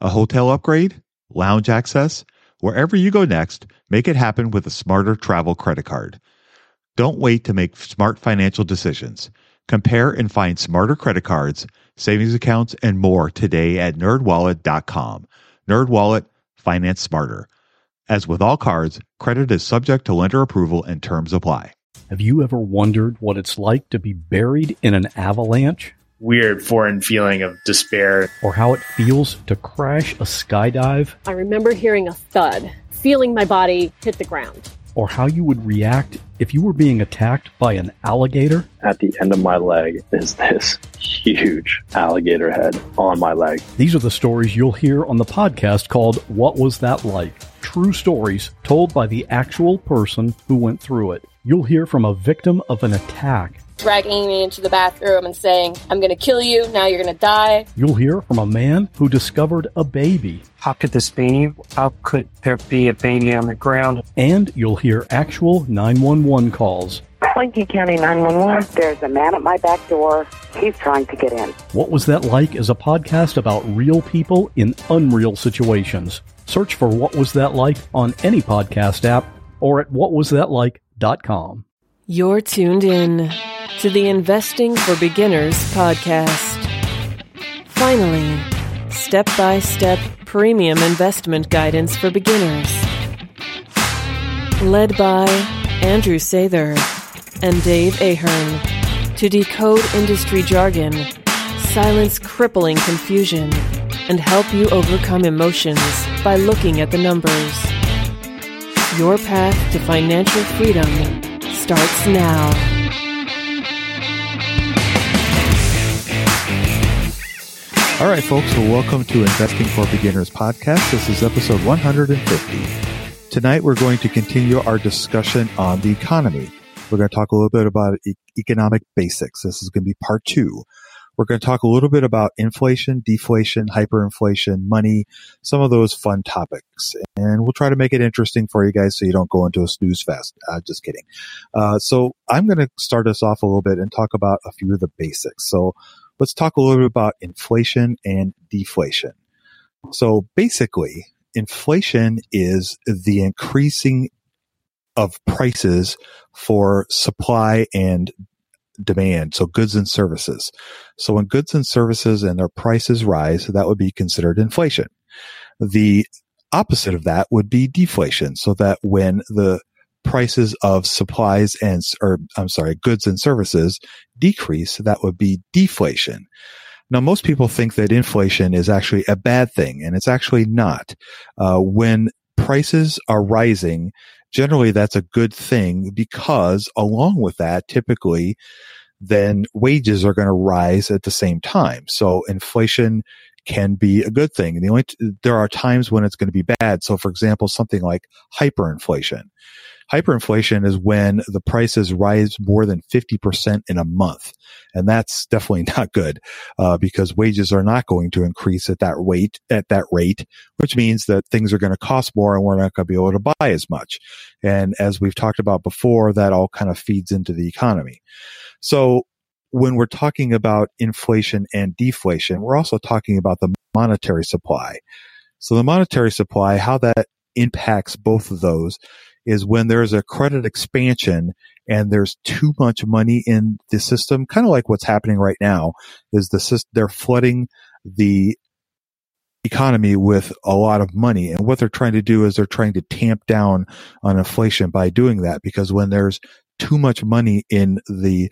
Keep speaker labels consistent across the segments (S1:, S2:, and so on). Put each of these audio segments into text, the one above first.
S1: A hotel upgrade? Lounge access? Wherever you go next, make it happen with a smarter travel credit card. Don't wait to make smart financial decisions. Compare and find smarter credit cards, savings accounts, and more today at nerdwallet.com. NerdWallet, finance smarter. As with all cards, credit is subject to lender approval and terms apply.
S2: Have you ever wondered what it's like to be buried in an avalanche?
S3: Weird foreign feeling of despair.
S2: Or how it feels to crash a skydive?
S4: I remember hearing a thud, feeling my body hit the ground.
S2: Or how you would react if you were being attacked by an alligator?
S5: At the end of my leg is this huge alligator head on my leg.
S2: These are the stories you'll hear on the podcast called What Was That Like? True stories told by the actual person who went through it. You'll hear from a victim of an attack
S6: dragging me into the bathroom and saying, I'm going to kill you, now you're going to die.
S2: You'll hear from a man who discovered a baby.
S7: How could this be? How could there be a baby on the ground?
S2: And you'll hear actual 911 calls.
S8: Lincoln County 911. There's a man at my back door. He's trying to get in.
S2: What was that like is a podcast about real people in unreal situations. Search for What Was That Like on any podcast app or at whatwasthatlike.com.
S9: You're tuned in to the Investing for Beginners podcast. Finally, step by step premium investment guidance for beginners. Led by Andrew Sather and Dave Ahern to decode industry jargon, silence crippling confusion, and help you overcome emotions by looking at the numbers. Your path to financial freedom starts now.
S1: All right, folks. Well, welcome to Investing for Beginners podcast. This is episode 150. Tonight, we're going to continue our discussion on the economy. We're going to talk a little bit about e- economic basics. This is going to be part two. We're going to talk a little bit about inflation, deflation, hyperinflation, money, some of those fun topics. And we'll try to make it interesting for you guys so you don't go into a snooze fest. Uh, just kidding. Uh, so I'm going to start us off a little bit and talk about a few of the basics. So let's talk a little bit about inflation and deflation. So basically, inflation is the increasing of prices for supply and demand. So goods and services. So when goods and services and their prices rise, that would be considered inflation. The opposite of that would be deflation. So that when the prices of supplies and, or I'm sorry, goods and services decrease, that would be deflation. Now, most people think that inflation is actually a bad thing, and it's actually not. Uh, when prices are rising, generally that's a good thing because along with that, typically, then wages are going to rise at the same time. So inflation can be a good thing. And the only, t- there are times when it's going to be bad. So for example, something like hyperinflation. Hyperinflation is when the prices rise more than 50% in a month. And that's definitely not good, uh, because wages are not going to increase at that rate, at that rate, which means that things are going to cost more and we're not going to be able to buy as much. And as we've talked about before, that all kind of feeds into the economy. So when we're talking about inflation and deflation, we're also talking about the monetary supply. So the monetary supply, how that impacts both of those is when there's a credit expansion and there's too much money in the system, kind of like what's happening right now is the system, they're flooding the economy with a lot of money. And what they're trying to do is they're trying to tamp down on inflation by doing that because when there's too much money in the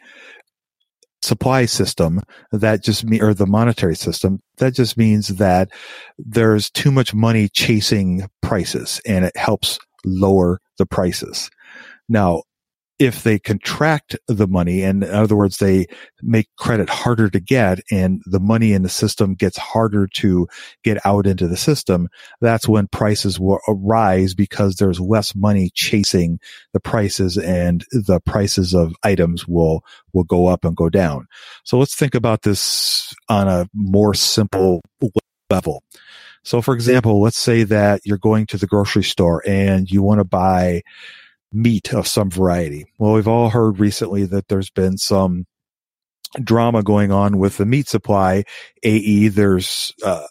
S1: supply system that just mean or the monetary system that just means that there's too much money chasing prices and it helps lower the prices. Now, if they contract the money, and in other words, they make credit harder to get and the money in the system gets harder to get out into the system, that's when prices will rise because there's less money chasing the prices and the prices of items will, will go up and go down. So let's think about this on a more simple level. So for example, let's say that you're going to the grocery store and you want to buy meat of some variety. Well, we've all heard recently that there's been some drama going on with the meat supply, AE, there's, uh,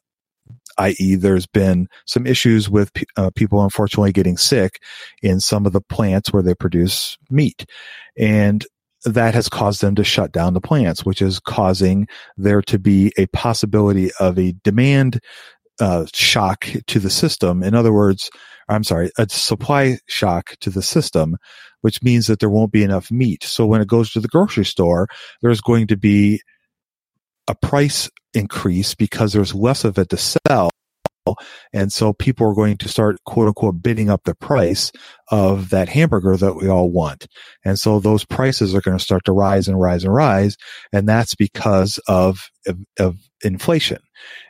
S1: i.e., there's been some issues with uh, people unfortunately getting sick in some of the plants where they produce meat. And that has caused them to shut down the plants, which is causing there to be a possibility of a demand uh, shock to the system. In other words, I'm sorry, a supply shock to the system, which means that there won't be enough meat. So when it goes to the grocery store, there's going to be a price increase because there's less of it to sell. And so people are going to start quote unquote bidding up the price of that hamburger that we all want. And so those prices are going to start to rise and rise and rise. And that's because of, of, of inflation.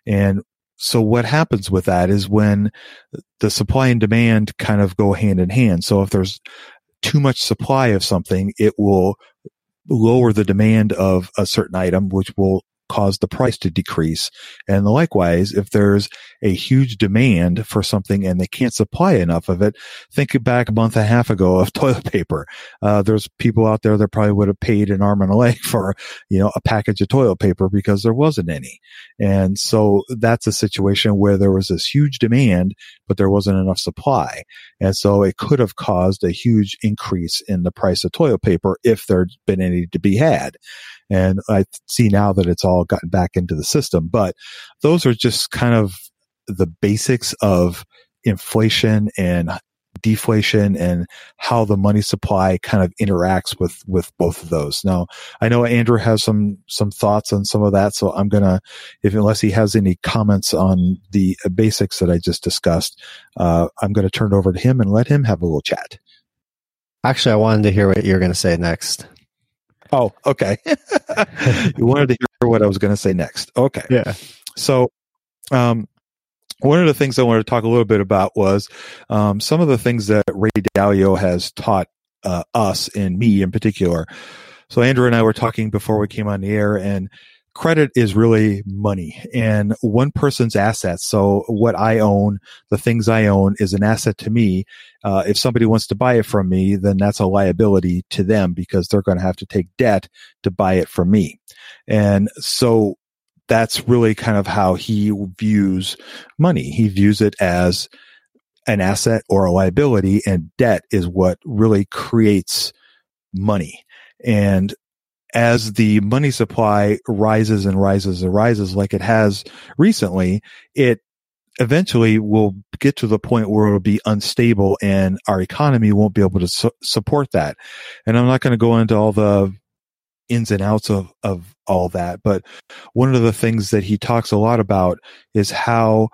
S1: And so what happens with that is when the supply and demand kind of go hand in hand. So if there's too much supply of something, it will lower the demand of a certain item, which will cause the price to decrease. And likewise, if there's a huge demand for something and they can't supply enough of it, think back a month and a half ago of toilet paper. Uh, there's people out there that probably would have paid an arm and a leg for, you know, a package of toilet paper because there wasn't any. And so that's a situation where there was this huge demand, but there wasn't enough supply. And so it could have caused a huge increase in the price of toilet paper if there'd been any to be had. And I see now that it's all gotten back into the system, but those are just kind of the basics of inflation and deflation and how the money supply kind of interacts with with both of those. Now, I know Andrew has some some thoughts on some of that, so I'm gonna, if unless he has any comments on the basics that I just discussed, uh, I'm gonna turn it over to him and let him have a little chat.
S10: Actually, I wanted to hear what you're going to say next.
S1: Oh, okay. you wanted to hear what I was going to say next. Okay.
S10: Yeah.
S1: So, um, one of the things I wanted to talk a little bit about was um, some of the things that Ray Dalio has taught uh, us and me in particular. So Andrew and I were talking before we came on the air, and credit is really money and one person's assets. So what I own, the things I own is an asset to me. Uh, if somebody wants to buy it from me, then that's a liability to them because they're going to have to take debt to buy it from me. And so that's really kind of how he views money. He views it as an asset or a liability and debt is what really creates money. And as the money supply rises and rises and rises like it has recently, it eventually will get to the point where it'll be unstable and our economy won't be able to su- support that. And I'm not going to go into all the ins and outs of, of all that, but one of the things that he talks a lot about is how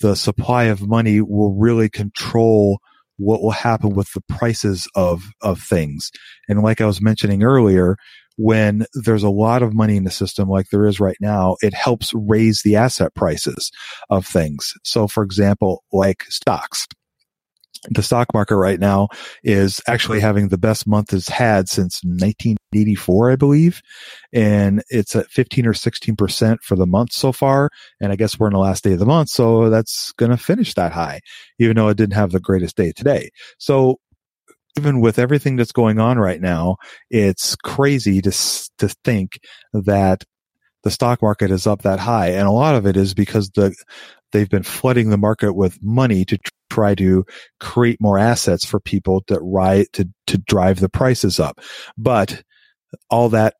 S1: the supply of money will really control what will happen with the prices of, of things. And like I was mentioning earlier, when there's a lot of money in the system like there is right now, it helps raise the asset prices of things. So for example, like stocks. The stock market right now is actually having the best month it's had since 1984, I believe. And it's at 15 or 16% for the month so far. And I guess we're in the last day of the month. So that's going to finish that high, even though it didn't have the greatest day today. So even with everything that's going on right now, it's crazy to to think that the stock market is up that high, and a lot of it is because the they've been flooding the market with money to try to create more assets for people to ride to to drive the prices up, but all that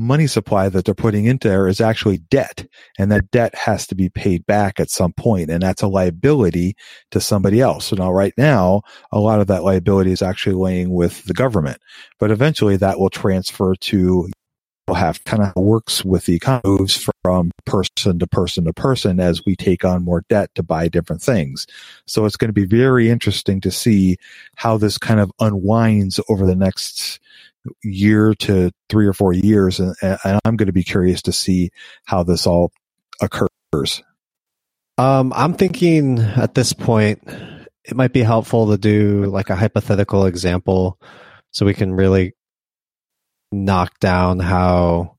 S1: money supply that they're putting into there is actually debt and that debt has to be paid back at some point and that's a liability to somebody else. So now right now, a lot of that liability is actually laying with the government, but eventually that will transfer to have kind of works with the economy moves from person to person to person as we take on more debt to buy different things. So it's going to be very interesting to see how this kind of unwinds over the next year to three or four years. And, and I'm going to be curious to see how this all occurs.
S10: Um, I'm thinking at this point, it might be helpful to do like a hypothetical example so we can really knock down how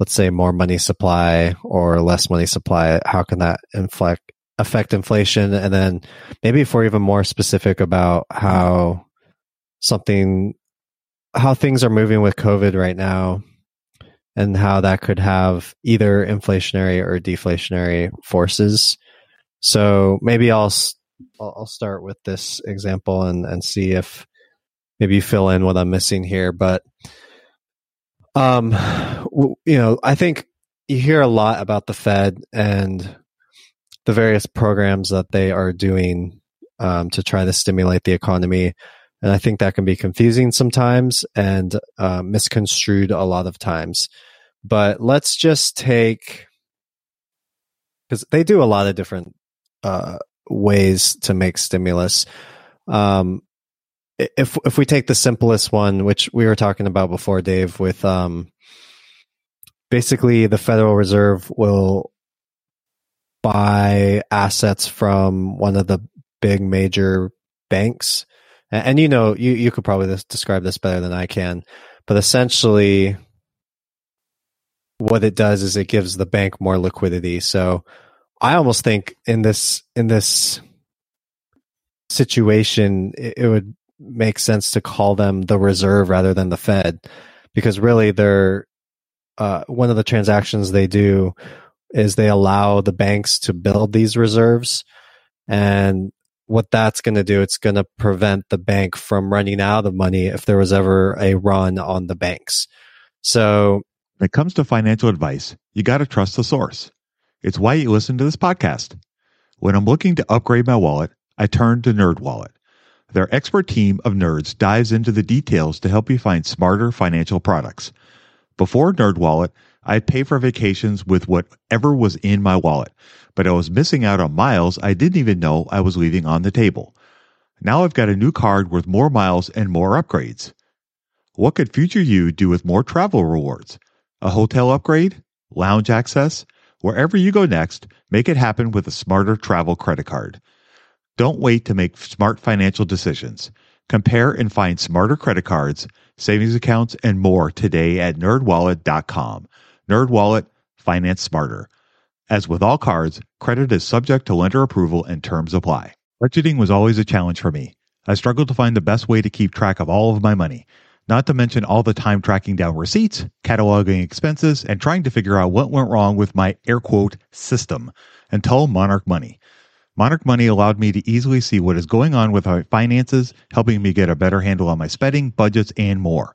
S10: let's say more money supply or less money supply how can that inflect affect inflation and then maybe if we're even more specific about how something how things are moving with covid right now and how that could have either inflationary or deflationary forces so maybe i'll i'll start with this example and and see if maybe fill in what i'm missing here but um, you know, I think you hear a lot about the Fed and the various programs that they are doing um, to try to stimulate the economy. And I think that can be confusing sometimes and uh, misconstrued a lot of times. But let's just take, because they do a lot of different uh, ways to make stimulus. Um, if if we take the simplest one, which we were talking about before, Dave, with um, basically the Federal Reserve will buy assets from one of the big major banks, and, and you know you you could probably describe this better than I can, but essentially. What it does is it gives the bank more liquidity. So I almost think in this in this situation, it, it would make sense to call them the reserve rather than the Fed, because really they're uh, one of the transactions they do is they allow the banks to build these reserves, and what that's going to do, it's going to prevent the bank from running out of money if there was ever a run on the banks. So,
S1: when it comes to financial advice, you got to trust the source. It's why you listen to this podcast. When I'm looking to upgrade my wallet, I turn to NerdWallet. Their expert team of nerds dives into the details to help you find smarter financial products. Before NerdWallet, I'd pay for vacations with whatever was in my wallet, but I was missing out on miles I didn't even know I was leaving on the table. Now I've got a new card worth more miles and more upgrades. What could future you do with more travel rewards? A hotel upgrade? Lounge access? Wherever you go next, make it happen with a smarter travel credit card. Don't wait to make smart financial decisions. Compare and find smarter credit cards, savings accounts, and more today at nerdwallet.com. Nerdwallet, finance smarter. As with all cards, credit is subject to lender approval and terms apply. Budgeting was always a challenge for me. I struggled to find the best way to keep track of all of my money, not to mention all the time tracking down receipts, cataloging expenses, and trying to figure out what went wrong with my air quote system until Monarch Money. Monarch Money allowed me to easily see what is going on with my finances, helping me get a better handle on my spending, budgets, and more.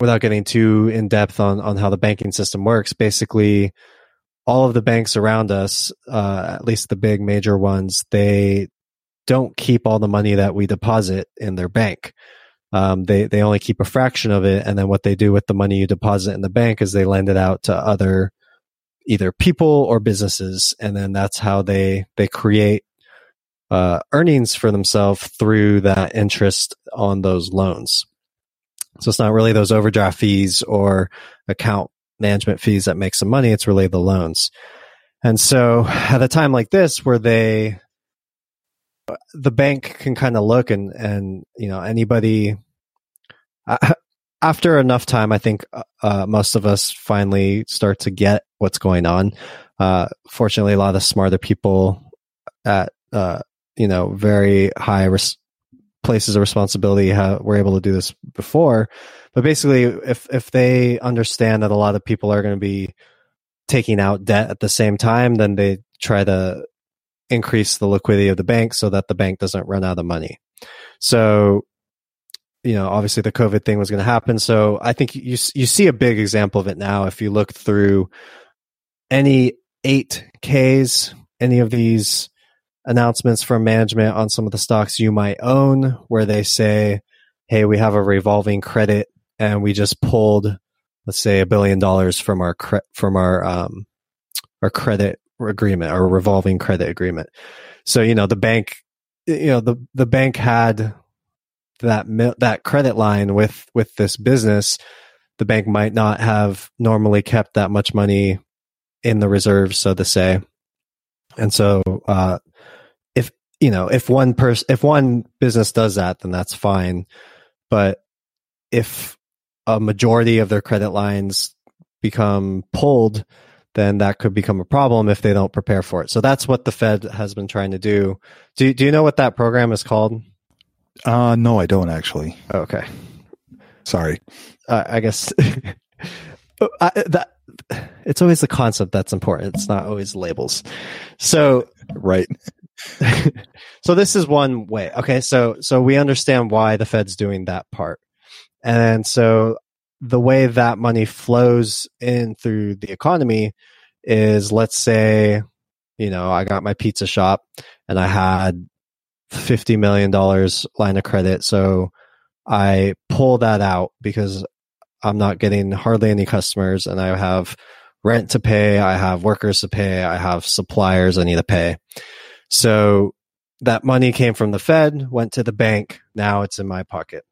S10: Without getting too in depth on, on how the banking system works, basically, all of the banks around us, uh, at least the big major ones, they don't keep all the money that we deposit in their bank. Um, they they only keep a fraction of it, and then what they do with the money you deposit in the bank is they lend it out to other either people or businesses, and then that's how they they create uh, earnings for themselves through that interest on those loans. So it's not really those overdraft fees or account management fees that make some money. It's really the loans. And so at a time like this where they, the bank can kind of look and, and, you know, anybody, uh, after enough time, I think uh, most of us finally start to get what's going on. Uh, fortunately, a lot of smarter people at, uh, you know, very high res- places of responsibility have, were able to do this before. But basically, if if they understand that a lot of people are going to be taking out debt at the same time, then they try to increase the liquidity of the bank so that the bank doesn't run out of money. So, you know, obviously the COVID thing was going to happen. So I think you you see a big example of it now if you look through any eight Ks, any of these announcements from management on some of the stocks you might own where they say, Hey, we have a revolving credit and we just pulled, let's say a billion dollars from our, cre- from our, um, our credit agreement, our revolving credit agreement. So, you know, the bank, you know, the, the bank had that, that credit line with, with this business. The bank might not have normally kept that much money in the reserves, so to say. And so, uh, you know, if one person, if one business does that, then that's fine. But if a majority of their credit lines become pulled, then that could become a problem if they don't prepare for it. So that's what the Fed has been trying to do. Do Do you know what that program is called?
S1: Uh, no, I don't actually.
S10: Okay,
S1: sorry.
S10: Uh, I guess I, that it's always the concept that's important. It's not always labels. So
S1: right.
S10: so this is one way. Okay, so so we understand why the Fed's doing that part. And so the way that money flows in through the economy is let's say, you know, I got my pizza shop and I had $50 million line of credit. So I pull that out because I'm not getting hardly any customers and I have rent to pay. I have workers to pay. I have suppliers I need to pay. So that money came from the Fed, went to the bank. Now it's in my pocket.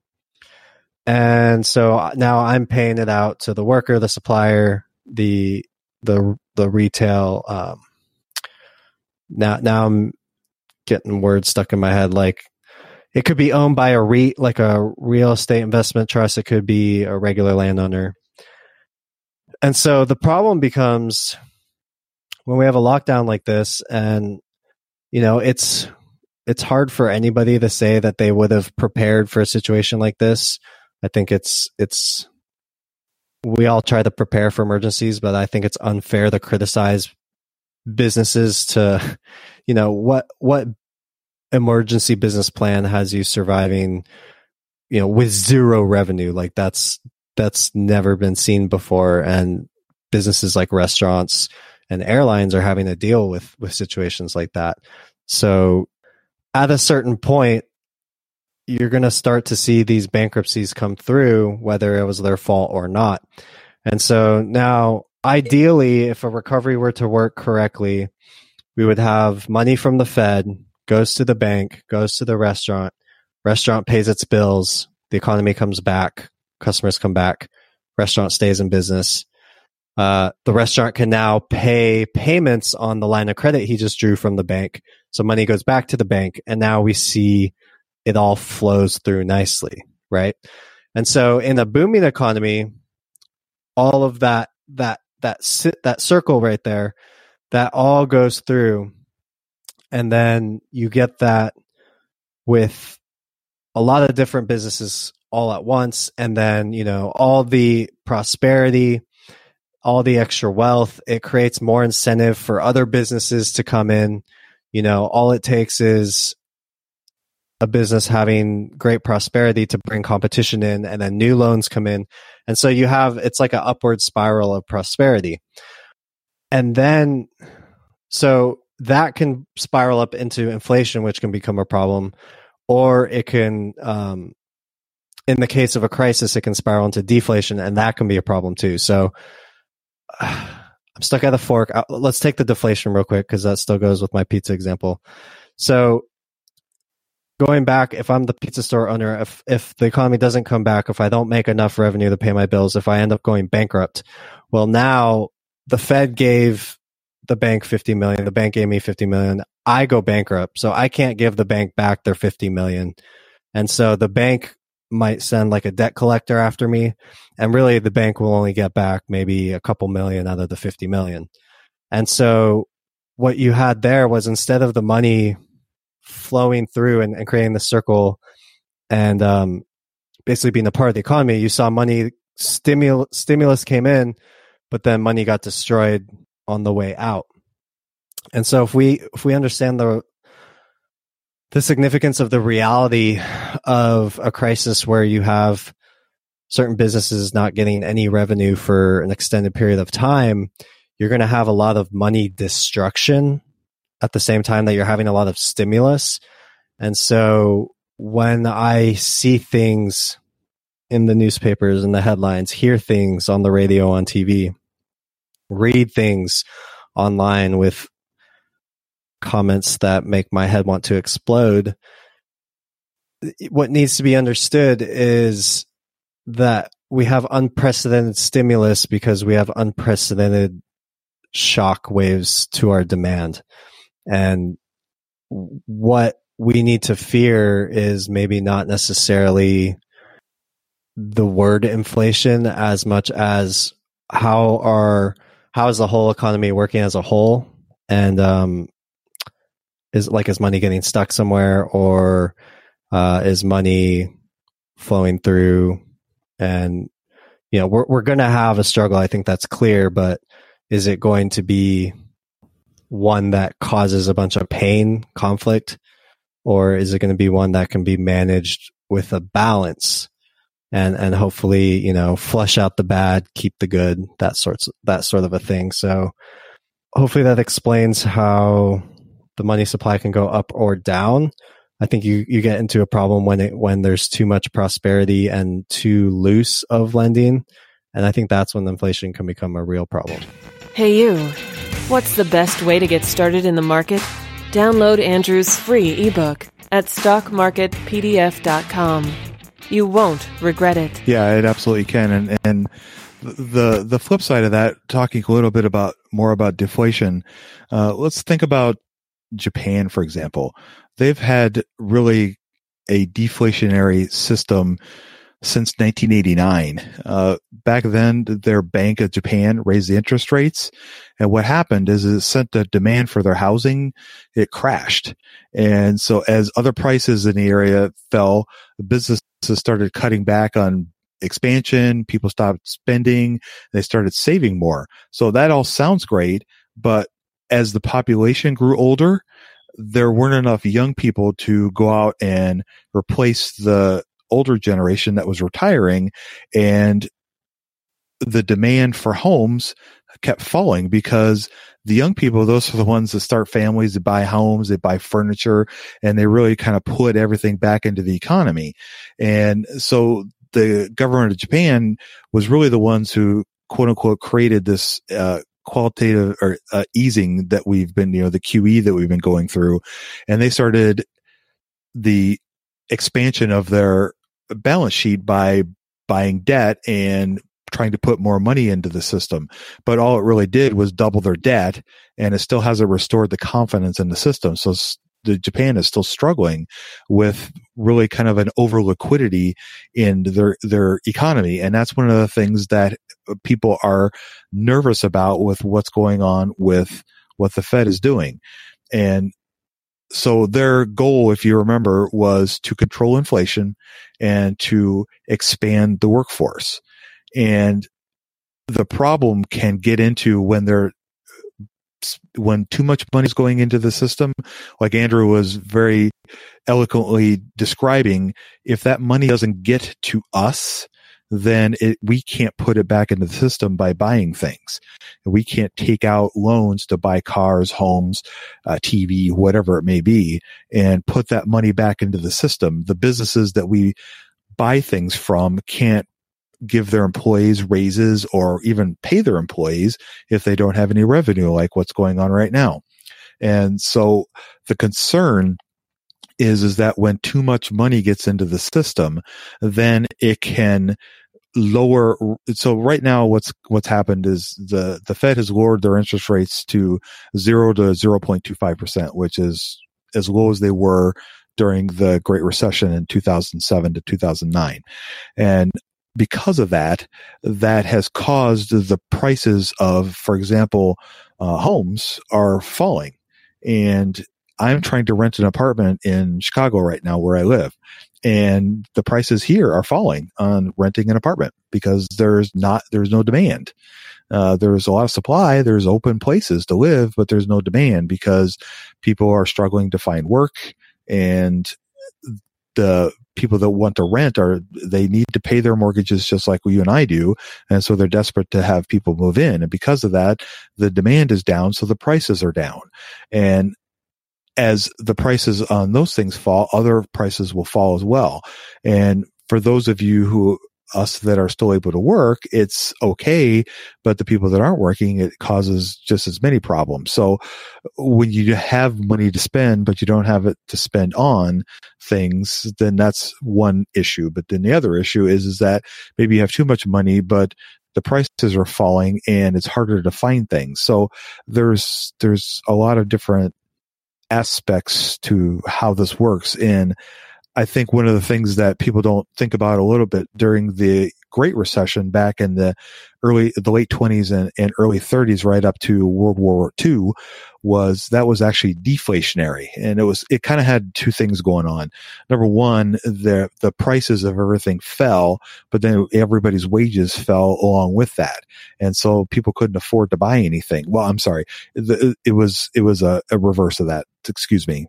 S10: And so now I'm paying it out to the worker, the supplier, the the the retail. Um, now now I'm getting words stuck in my head. Like it could be owned by a REIT, like a real estate investment trust. It could be a regular landowner. And so the problem becomes when we have a lockdown like this and you know, it's it's hard for anybody to say that they would have prepared for a situation like this. I think it's it's we all try to prepare for emergencies, but I think it's unfair to criticize businesses to you know what what emergency business plan has you surviving you know with zero revenue like that's that's never been seen before and businesses like restaurants and airlines are having to deal with with situations like that. So at a certain point you're going to start to see these bankruptcies come through whether it was their fault or not. And so now ideally if a recovery were to work correctly, we would have money from the Fed goes to the bank, goes to the restaurant, restaurant pays its bills, the economy comes back, customers come back, restaurant stays in business uh, the restaurant can now pay payments on the line of credit he just drew from the bank. So money goes back to the bank and now we see it all flows through nicely, right? And so in a booming economy, all of that, that, that, that circle right there, that all goes through. And then you get that with a lot of different businesses all at once. And then, you know, all the prosperity, all the extra wealth. It creates more incentive for other businesses to come in. You know, all it takes is a business having great prosperity to bring competition in and then new loans come in. And so you have, it's like an upward spiral of prosperity. and then so that can spiral up into inflation, which can become a problem, or it can, um, in the case of a crisis, it can spiral into deflation, and that can be a problem too. So I'm stuck at a fork. Uh, let's take the deflation real quick because that still goes with my pizza example. So going back, if I'm the pizza store owner, if if the economy doesn't come back, if I don't make enough revenue to pay my bills, if I end up going bankrupt, well, now the Fed gave the bank 50 million, the bank gave me 50 million. I go bankrupt, so I can't give the bank back their 50 million. And so the bank might send like a debt collector after me, and really the bank will only get back maybe a couple million out of the 50 million. And so what you had there was instead of the money flowing through and, and creating the circle and um, basically being a part of the economy, you saw money stimul- stimulus came in, but then money got destroyed on the way out. And so if we if we understand the the significance of the reality of a crisis where you have certain businesses not getting any revenue for an extended period of time, you're going to have a lot of money destruction at the same time that you're having a lot of stimulus. And so when I see things in the newspapers and the headlines, hear things on the radio, on TV, read things online with comments that make my head want to explode. What needs to be understood is that we have unprecedented stimulus because we have unprecedented shock waves to our demand. And what we need to fear is maybe not necessarily the word inflation as much as how our how is the whole economy working as a whole and um is like is money getting stuck somewhere or uh is money flowing through and you know we're we're going to have a struggle i think that's clear but is it going to be one that causes a bunch of pain, conflict, or is it going to be one that can be managed with a balance and and hopefully you know flush out the bad, keep the good, that sorts that sort of a thing. So hopefully that explains how the money supply can go up or down. I think you, you get into a problem when it when there's too much prosperity and too loose of lending. And I think that's when inflation can become a real problem.
S9: Hey you. What's the best way to get started in the market? Download Andrew's free ebook at stockmarketpdf.com. You won't regret it.
S1: Yeah, it absolutely can. And and the the flip side of that, talking a little bit about more about deflation. Uh, let's think about Japan, for example. They've had really a deflationary system since 1989. Uh, back then, their Bank of Japan raised the interest rates. And what happened is it sent the demand for their housing, it crashed. And so as other prices in the area fell, businesses started cutting back on expansion. People stopped spending. They started saving more. So that all sounds great. But as the population grew older, there weren't enough young people to go out and replace the older generation that was retiring and the demand for homes kept falling because the young people, those are the ones that start families, that buy homes, they buy furniture, and they really kind of put everything back into the economy. And so the government of Japan was really the ones who quote unquote created this, uh, qualitative or uh, easing that we've been, you know, the QE that we've been going through. And they started the expansion of their balance sheet by buying debt and trying to put more money into the system. But all it really did was double their debt and it still hasn't restored the confidence in the system. So the Japan is still struggling with really kind of an over liquidity in their, their economy. And that's one of the things that uh, people are nervous about with what's going on with what the Fed is doing. And so their goal, if you remember, was to control inflation and to expand the workforce. And the problem can get into when they're when too much money is going into the system, like Andrew was very eloquently describing, if that money doesn't get to us, then it, we can't put it back into the system by buying things. We can't take out loans to buy cars, homes, uh, TV, whatever it may be, and put that money back into the system. The businesses that we buy things from can't give their employees raises or even pay their employees if they don't have any revenue like what's going on right now. And so the concern is, is that when too much money gets into the system, then it can lower. So right now, what's, what's happened is the, the Fed has lowered their interest rates to zero to 0.25%, which is as low as they were during the Great Recession in 2007 to 2009. And because of that, that has caused the prices of, for example, uh, homes are falling. And I'm trying to rent an apartment in Chicago right now where I live. And the prices here are falling on renting an apartment because there's not, there's no demand. Uh, there's a lot of supply. There's open places to live, but there's no demand because people are struggling to find work and the people that want to rent are they need to pay their mortgages just like you and I do. And so they're desperate to have people move in. And because of that the demand is down so the prices are down. And as the prices on those things fall other prices will fall as well. And for those of you who us that are still able to work, it's okay. But the people that aren't working, it causes just as many problems. So when you have money to spend, but you don't have it to spend on things, then that's one issue. But then the other issue is, is that maybe you have too much money, but the prices are falling and it's harder to find things. So there's, there's a lot of different aspects to how this works. And I think one of the things that people don't think about a little bit during the Great Recession back in the early, the late 20s and, and early 30s, right up to World War II, was that was actually deflationary, and it was it kind of had two things going on. Number one, the the prices of everything fell, but then everybody's wages fell along with that, and so people couldn't afford to buy anything. Well, I'm sorry, the, it was it was a, a reverse of that. Excuse me,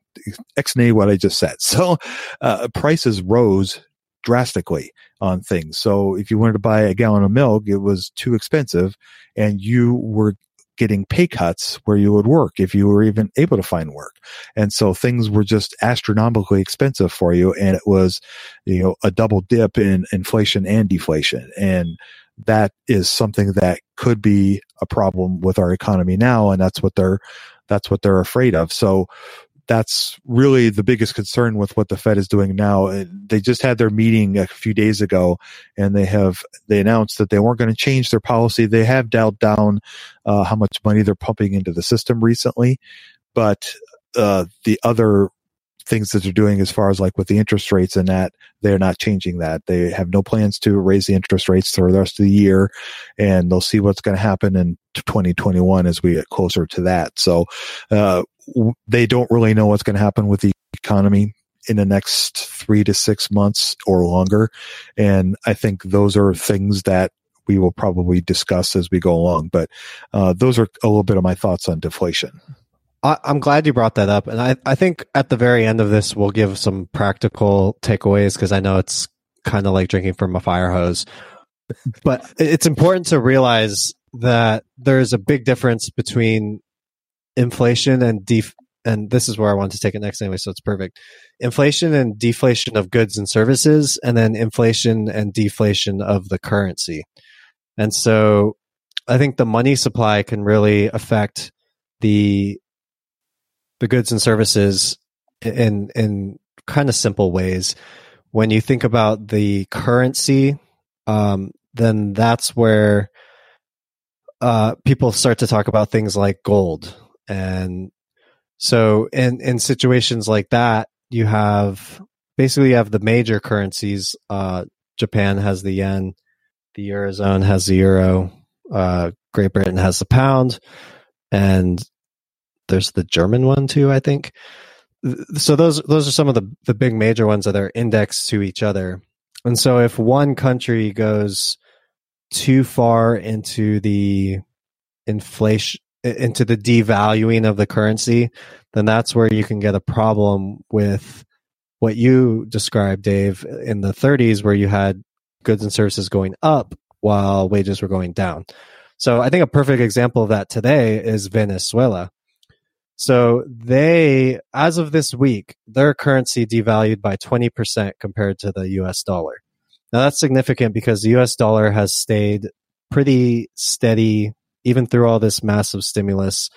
S1: exnay what I just said. So uh, prices rose drastically on things. So if you wanted to buy a gallon of milk, it was too expensive and you were getting pay cuts where you would work if you were even able to find work. And so things were just astronomically expensive for you. And it was, you know, a double dip in inflation and deflation. And that is something that could be a problem with our economy now. And that's what they're, that's what they're afraid of. So that's really the biggest concern with what the Fed is doing now. They just had their meeting a few days ago, and they have they announced that they weren't going to change their policy. They have dialed down uh, how much money they're pumping into the system recently, but uh, the other things that they're doing as far as like with the interest rates and that they're not changing that they have no plans to raise the interest rates for the rest of the year and they'll see what's going to happen in 2021 as we get closer to that so uh, they don't really know what's going to happen with the economy in the next three to six months or longer. And I think those are things that we will probably discuss as we go along. But uh, those are a little bit of my thoughts on deflation.
S10: I, am glad you brought that up. And I, I think at the very end of this, we'll give some practical takeaways because I know it's kind of like drinking from a fire hose. But it's important to realize that there's a big difference between inflation and def- and this is where I want to take it next anyway, so it's perfect. Inflation and deflation of goods and services, and then inflation and deflation of the currency. And so I think the money supply can really affect the the goods and services in in kind of simple ways. When you think about the currency, um, then that's where uh, people start to talk about things like gold and so in, in situations like that, you have basically you have the major currencies. Uh, Japan has the yen, the Eurozone has the euro, uh, Great Britain has the pound, and there's the German one too, I think. So those those are some of the the big major ones that are indexed to each other. And so if one country goes too far into the inflation into the devaluing of the currency, then that's where you can get a problem with what you described, Dave, in the 30s, where you had goods and services going up while wages were going down. So I think a perfect example of that today is Venezuela. So they, as of this week, their currency devalued by 20% compared to the US dollar. Now that's significant because the US dollar has stayed pretty steady even through all this massive stimulus.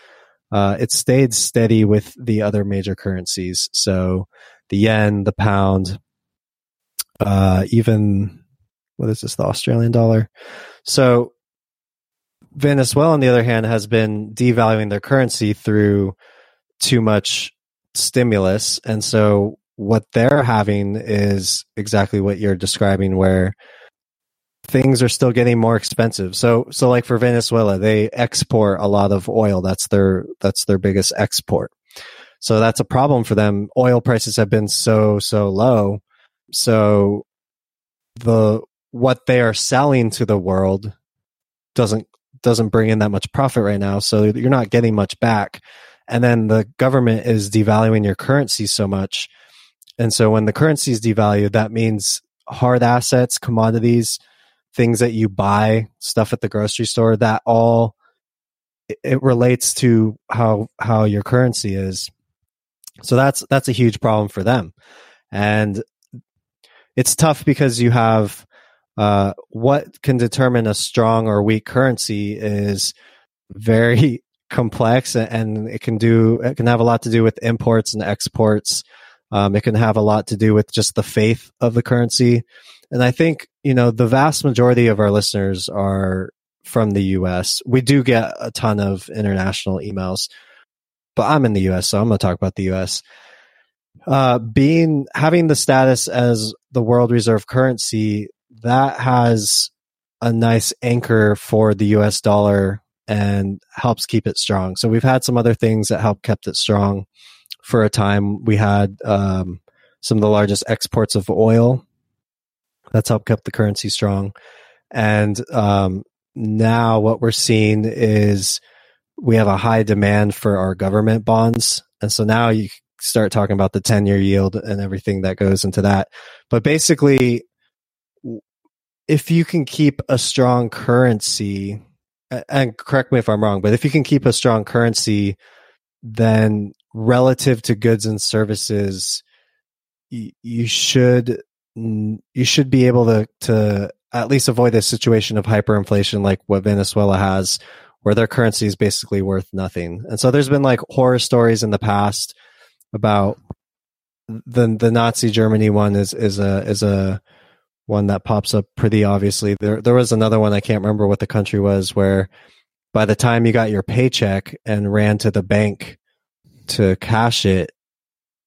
S10: Uh, it stayed steady with the other major currencies. So the yen, the pound, uh, even what is this, the Australian dollar? So Venezuela, on the other hand, has been devaluing their currency through too much stimulus. And so what they're having is exactly what you're describing, where things are still getting more expensive. So, so like for Venezuela, they export a lot of oil. That's their, that's their biggest export. So that's a problem for them. Oil prices have been so, so low. So the, what they are selling to the world doesn't, doesn't bring in that much profit right now. So you're not getting much back. And then the government is devaluing your currency so much. And so when the currency is devalued, that means hard assets, commodities, things that you buy, stuff at the grocery store, that all it relates to how how your currency is. So that's that's a huge problem for them. And it's tough because you have uh, what can determine a strong or weak currency is very complex and it can do it can have a lot to do with imports and exports um, it can have a lot to do with just the faith of the currency and i think you know the vast majority of our listeners are from the us we do get a ton of international emails but i'm in the us so i'm going to talk about the us uh, being having the status as the world reserve currency that has a nice anchor for the us dollar and helps keep it strong. So we've had some other things that help kept it strong for a time. We had um, some of the largest exports of oil. That's helped kept the currency strong. And um, now what we're seeing is we have a high demand for our government bonds. And so now you start talking about the 10 year yield and everything that goes into that. But basically, if you can keep a strong currency, and correct me if I'm wrong, but if you can keep a strong currency, then relative to goods and services, you, you should you should be able to to at least avoid this situation of hyperinflation like what Venezuela has, where their currency is basically worth nothing. And so there's been like horror stories in the past about the the Nazi Germany one is is a is a one that pops up pretty obviously. There there was another one I can't remember what the country was where by the time you got your paycheck and ran to the bank to cash it,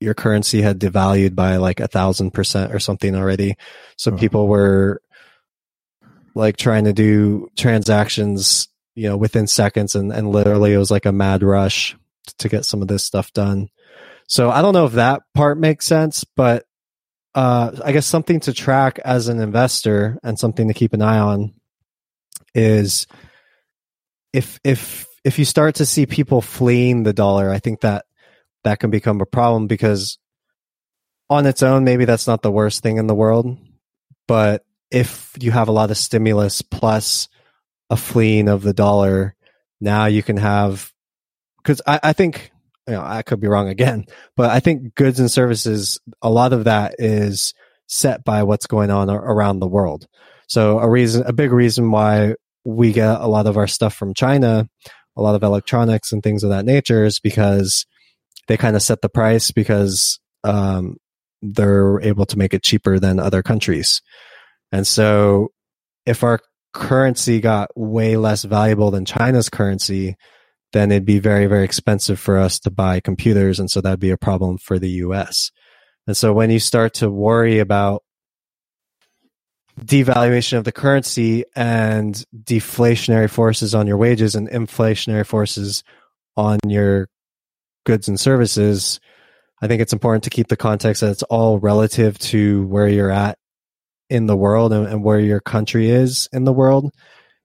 S10: your currency had devalued by like a thousand percent or something already. So oh. people were like trying to do transactions, you know, within seconds and, and literally it was like a mad rush to get some of this stuff done. So I don't know if that part makes sense, but uh, I guess something to track as an investor and something to keep an eye on is if if if you start to see people fleeing the dollar, I think that that can become a problem because on its own, maybe that's not the worst thing in the world. But if you have a lot of stimulus plus a fleeing of the dollar, now you can have because I, I think you know, I could be wrong again, but I think goods and services, a lot of that is set by what's going on around the world. So a reason, a big reason why we get a lot of our stuff from China, a lot of electronics and things of that nature is because they kind of set the price because um, they're able to make it cheaper than other countries. And so if our currency got way less valuable than China's currency, then it'd be very, very expensive for us to buy computers. And so that'd be a problem for the US. And so when you start to worry about devaluation of the currency and deflationary forces on your wages and inflationary forces on your goods and services, I think it's important to keep the context that it's all relative to where you're at in the world and, and where your country is in the world.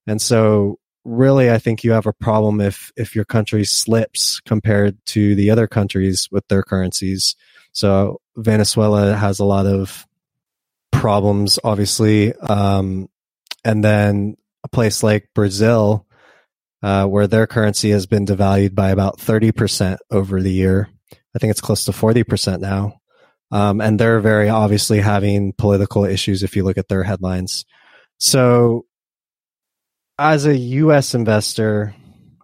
S10: And so really, I think you have a problem if if your country slips compared to the other countries with their currencies. So Venezuela has a lot of problems, obviously. Um, and then a place like Brazil, uh, where their currency has been devalued by about 30% over the year. I think it's close to 40% now. Um, and they're very obviously having political issues if you look at their headlines. So, as a US investor,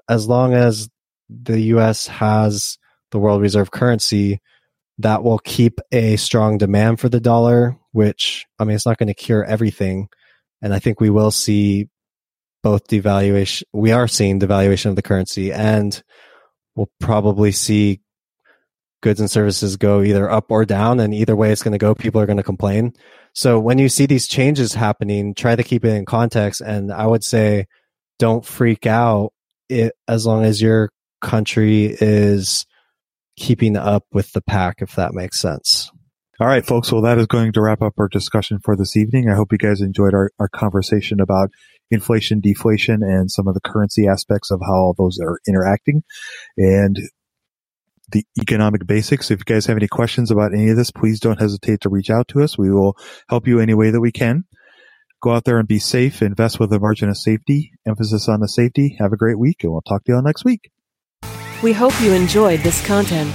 S10: as long as the US has the world reserve currency, that will keep a strong demand for the dollar, which, I mean, it's not going to cure everything. And I think we will see both devaluation. We are seeing devaluation of the currency and we'll probably see goods and services go either up or down. And either way it's going to go, people are going to complain. So when you see these changes happening, try to keep it in context. And I would say don't freak out it, as long as your country is keeping up with the pack, if that makes sense.
S1: All right, folks. Well, that is going to wrap up our discussion for this evening. I hope you guys enjoyed our, our conversation about inflation, deflation, and some of the currency aspects of how all those are interacting and the economic basics. If you guys have any questions about any of this, please don't hesitate to reach out to us. We will help you any way that we can. Go out there and be safe, invest with a margin of safety, emphasis on the safety. Have a great week, and we'll talk to you all next week.
S9: We hope you enjoyed this content.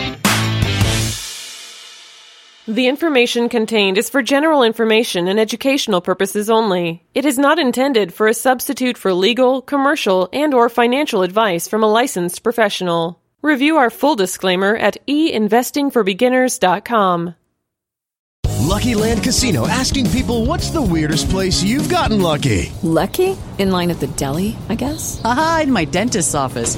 S9: The information contained is for general information and educational purposes only. It is not intended for a substitute for legal, commercial, and or financial advice from a licensed professional. Review our full disclaimer at einvestingforbeginners.com.
S11: Lucky Land Casino asking people what's the weirdest place you've gotten lucky?
S12: Lucky? In line at the deli, I guess?
S13: Aha, in my dentist's office.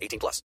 S14: 18 plus.